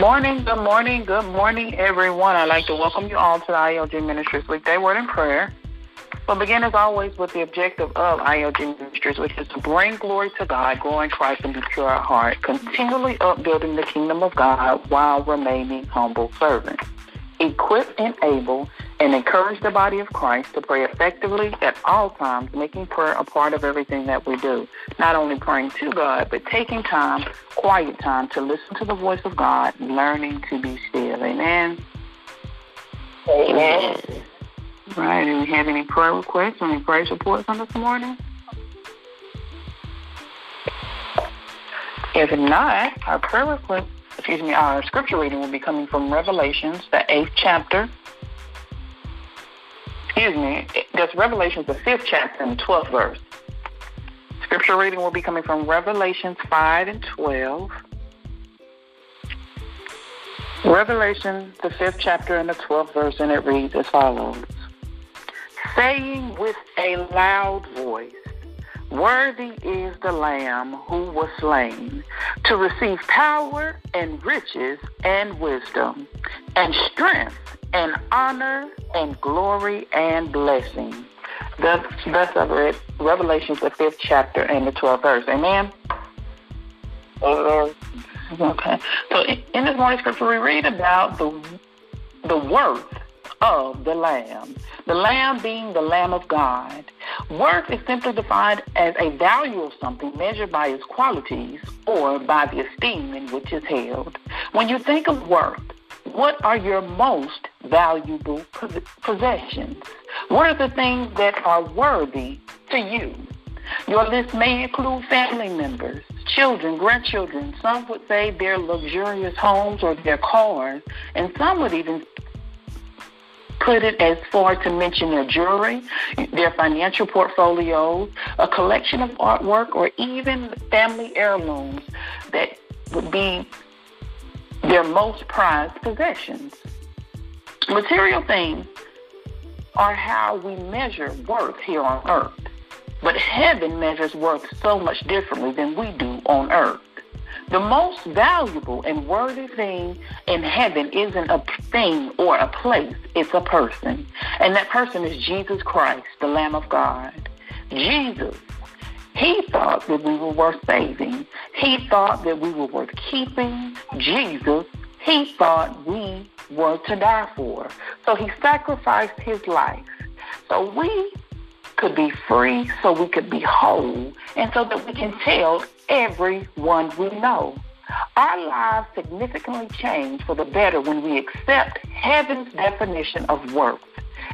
Morning, good morning, good morning, everyone. I'd like to welcome you all to the ILG Ministries Weekday Word and Prayer. We'll begin, as always, with the objective of ILG Ministries, which is to bring glory to God, growing Christ and be pure heart, continually upbuilding the kingdom of God while remaining humble servants equipped and enable, and encourage the body of Christ to pray effectively at all times, making prayer a part of everything that we do. Not only praying to God, but taking time, quiet time, to listen to the voice of God, learning to be still. Amen. Amen. Right. Do we have any prayer requests, any praise reports on this morning? If not, our prayer request excuse me, our scripture reading will be coming from Revelations, the eighth chapter. Excuse me, that's Revelations, the fifth chapter and the twelfth verse. Scripture reading will be coming from Revelations 5 and 12. Revelation, the fifth chapter and the twelfth verse, and it reads as follows Saying with a loud voice, Worthy is the Lamb who was slain to receive power and riches and wisdom and strength and honor and glory and blessing. Thus, thus I've read Revelations, the fifth chapter and the 12th verse. Amen? Amen. Okay. So in this morning's scripture, we read about the, the worth of the Lamb. The Lamb being the Lamb of God. Worth is simply defined as a value of something measured by its qualities or by the esteem in which it's held. When you think of worth, what are your most valuable possessions? What are the things that are worthy to you? Your list may include family members, children, grandchildren. Some would say their luxurious homes or their cars, and some would even put it as far to mention their jewelry, their financial portfolios, a collection of artwork, or even family heirlooms that would be their most prized possessions. Material things are how we measure worth here on earth, but heaven measures worth so much differently than we do on earth. The most valuable and worthy thing in heaven isn't a thing or a place, it's a person. And that person is Jesus Christ, the Lamb of God. Jesus, he thought that we were worth saving. He thought that we were worth keeping. Jesus, he thought we were to die for. So he sacrificed his life. So we could be free, so we could be whole, and so that we can tell everyone we know. Our lives significantly change for the better when we accept heaven's definition of worth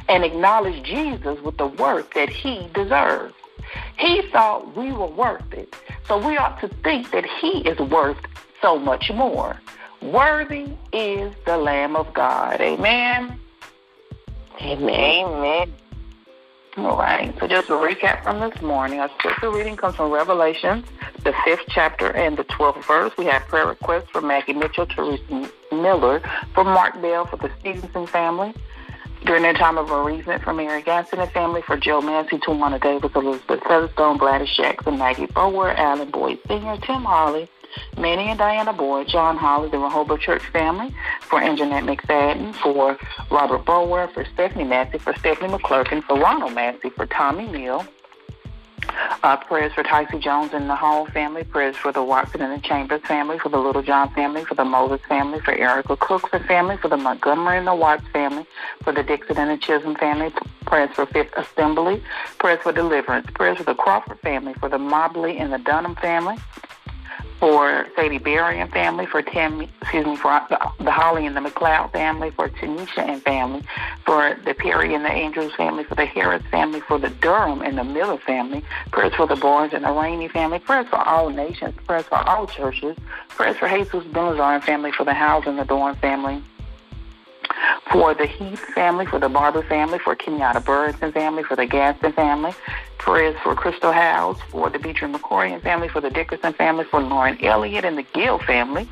and acknowledge Jesus with the worth that he deserves. He thought we were worth it, so we ought to think that he is worth so much more. Worthy is the Lamb of God. Amen. Amen. Amen. All right. So just a recap from this morning. Our scripture reading comes from Revelation, the fifth chapter and the twelfth verse. We have prayer requests for Maggie Mitchell, Teresa Miller, for Mark Bell, for the Stevenson family. During their time of bereavement for Mary Gaston and family, for Joe Mancy, Tawana Davis, Elizabeth Featherstone, Gladys Jackson, Maggie Bower, Alan Boyd Sr., Tim Harley, Manny and Diana Boyd, John Holly, the Rehoboth Church family, for Anjanette McFadden, for Robert Bower, for Stephanie Massey, for Stephanie McClurkin, for Ronald Massey, for Tommy Neal. Uh, prayers for Tyson Jones and the Hall family. Prayers for the Watson and the Chambers family, for the Little John family, for the Moses family, for Erica Cooks family, for the Montgomery and the Watts family, for the Dixon and the Chisholm family. Prayers for Fifth Assembly. Prayers for Deliverance. Prayers for the Crawford family, for the Mobley and the Dunham family for Sadie Berry and family, for Tim, excuse me, for the, Holly and the McLeod family, for Tanisha and family, for the Perry and the Andrews family, for the Harris family, for the Durham and the Miller family, prayers for the Barnes and the Rainey family, prayers for all nations, prayers for all churches, prayers for Jesus Benazar and family, for the Howes and the Dorn family, for the Heath family, for the Barber family, for Kenyatta Burton family, for the Gaston family. Prayers for Crystal House, for the Beecher McCorian family, for the Dickerson family, for Lauren Elliott and the Gill family.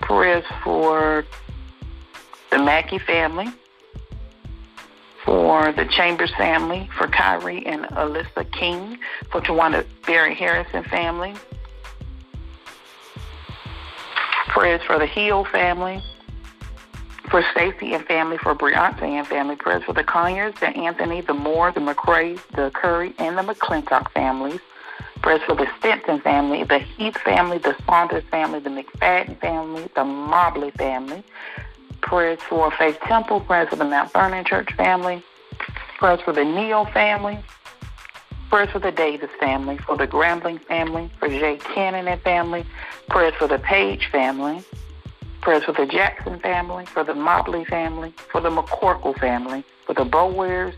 Prayers for the Mackey family, for the Chambers family, for Kyrie and Alyssa King, for Tawana Barry Harrison family, Prayers for the Hill family, for Stacy and family, for Brianna and family. Prayers for the Conyers, the Anthony, the Moore, the McCrae, the Curry, and the McClintock families. Prayers for the Stinson family, the Heath family, the Saunders family, the McFadden family, the Mobley family. Prayers for Faith Temple. Prayers for the Mount Vernon Church family. Prayers for the Neal family. Prayers for the Davis family, for the Grambling family, for Jay Cannon and family. Prayers for the Page family. Prayers for the Jackson family, for the Mobley family, for the McCorkle family, for the Bowares,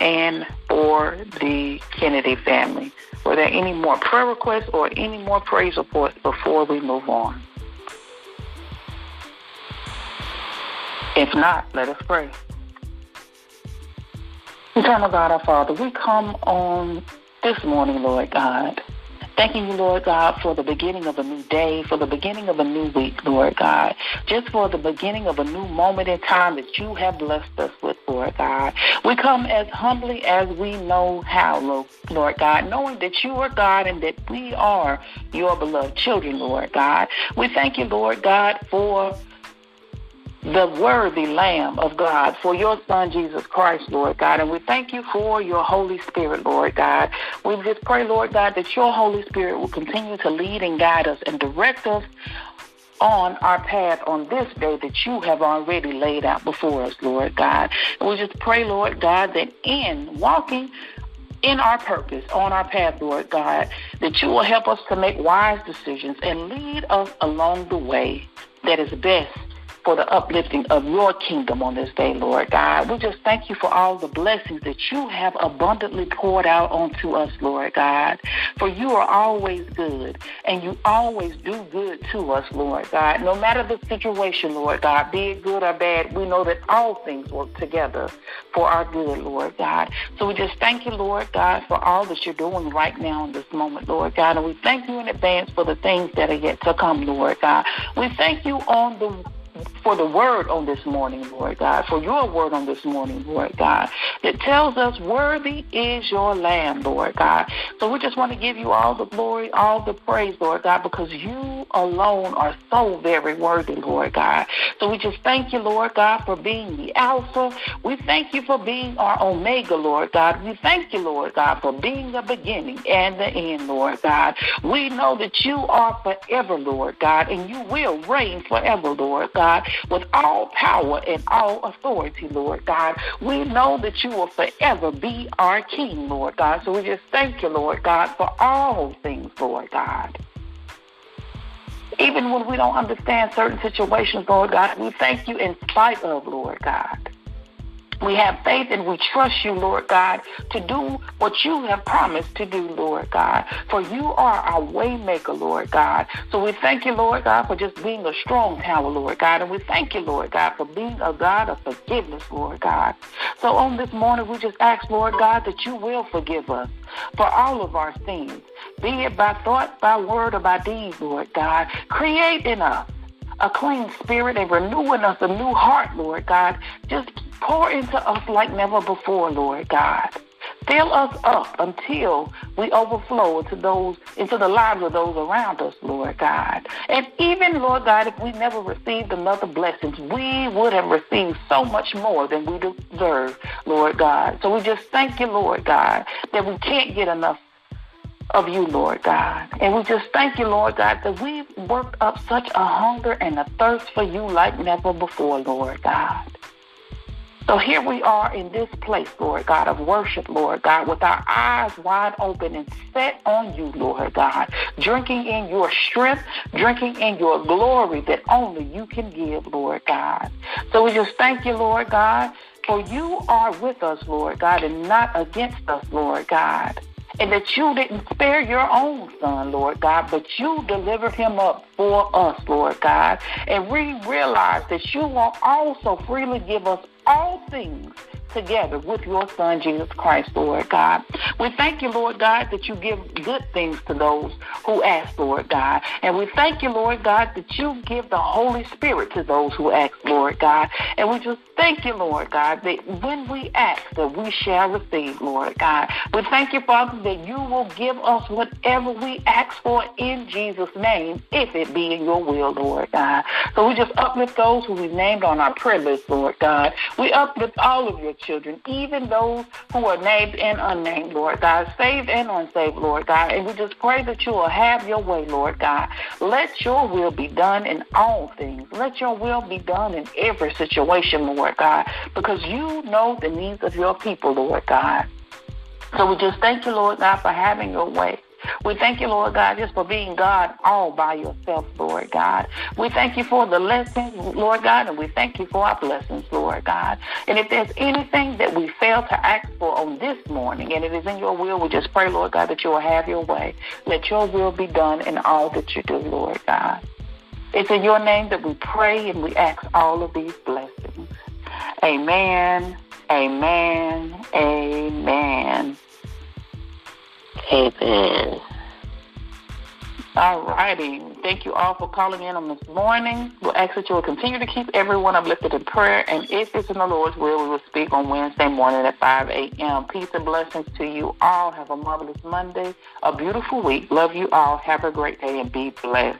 and for the Kennedy family. Were there any more prayer requests or any more praise reports before we move on? If not, let us pray. Eternal God, our Father, we come on this morning, Lord God, Thanking you, Lord God, for the beginning of a new day, for the beginning of a new week, Lord God. Just for the beginning of a new moment in time that you have blessed us with, Lord God. We come as humbly as we know how, Lord God, knowing that you are God and that we are your beloved children, Lord God. We thank you, Lord God, for the worthy Lamb of God, for your Son, Jesus Christ, Lord God. And we thank you for your Holy Spirit, Lord God. We just pray, Lord God, that your Holy Spirit will continue to lead and guide us and direct us on our path on this day that you have already laid out before us, Lord God. And we just pray, Lord God, that in walking in our purpose, on our path, Lord God, that you will help us to make wise decisions and lead us along the way that is best for the uplifting of your kingdom on this day, Lord God. We just thank you for all the blessings that you have abundantly poured out onto us, Lord God. For you are always good, and you always do good to us, Lord God. No matter the situation, Lord God, be it good or bad, we know that all things work together for our good, Lord God. So we just thank you, Lord God, for all that you're doing right now in this moment, Lord God. And we thank you in advance for the things that are yet to come, Lord God. We thank you on the for the word on this morning, Lord God, for your word on this morning, Lord God, that tells us worthy is your lamb, Lord God. So we just want to give you all the glory, all the praise, Lord God, because you alone are so very worthy, Lord God. So we just thank you, Lord God, for being the Alpha. We thank you for being our Omega, Lord God. We thank you, Lord God, for being the beginning and the end, Lord God. We know that you are forever, Lord God, and you will reign forever, Lord God. God, with all power and all authority, Lord God. We know that you will forever be our King, Lord God. So we just thank you, Lord God, for all things, Lord God. Even when we don't understand certain situations, Lord God, we thank you in spite of, Lord God. We have faith and we trust you, Lord God, to do what you have promised to do, Lord God. For you are our waymaker, Lord God. So we thank you, Lord God, for just being a strong tower, Lord God. And we thank you, Lord God, for being a God of forgiveness, Lord God. So on this morning, we just ask, Lord God, that you will forgive us for all of our sins, be it by thought, by word, or by deed, Lord God. Create in us a clean spirit and renewing us a new heart, Lord God. Just pour into us like never before, Lord God. Fill us up until we overflow into those into the lives of those around us, Lord God. And even, Lord God, if we never received another blessing, we would have received so much more than we deserve, Lord God. So we just thank you, Lord God, that we can't get enough of you, Lord God. And we just thank you, Lord God, that we've worked up such a hunger and a thirst for you like never before, Lord God. So here we are in this place, Lord God, of worship, Lord God, with our eyes wide open and set on you, Lord God, drinking in your strength, drinking in your glory that only you can give, Lord God. So we just thank you, Lord God, for you are with us, Lord God, and not against us, Lord God and that you didn't spare your own son, Lord God, but you delivered him up for us, Lord God. And we realize that you will also freely give us all things together with your Son, Jesus Christ, Lord God. We thank you, Lord God, that you give good things to those who ask, Lord God. And we thank you, Lord God, that you give the Holy Spirit to those who ask, Lord God. And we just thank you, Lord God, that when we ask, that we shall receive, Lord God. We thank you, Father, that you will give us whatever we ask for in Jesus' name, if it be in your will, Lord God. So we just uplift those who we named on our prayer list, Lord God. We uplift all of your children, even those who are named and unnamed, Lord God, saved and unsaved, Lord God. And we just pray that you will have your way, Lord God. Let your will be done in all things. Let your will be done in every situation, Lord God, because you know the needs of your people, Lord God. So we just thank you, Lord God, for having your way. We thank you, Lord God, just for being God all by yourself, Lord God. We thank you for the lessons, Lord God, and we thank you for our blessings, Lord God. And if there's anything that we fail to ask for on this morning, and it is in your will, we just pray, Lord God, that you will have your way. Let your will be done in all that you do, Lord God. It's in your name that we pray and we ask all of these blessings. Amen. Amen. Amen. Amen. All righty. Thank you all for calling in on this morning. We'll ask that you will continue to keep everyone uplifted in prayer. And if it's in the Lord's will, we will speak on Wednesday morning at 5 a.m. Peace and blessings to you all. Have a marvelous Monday, a beautiful week. Love you all. Have a great day and be blessed.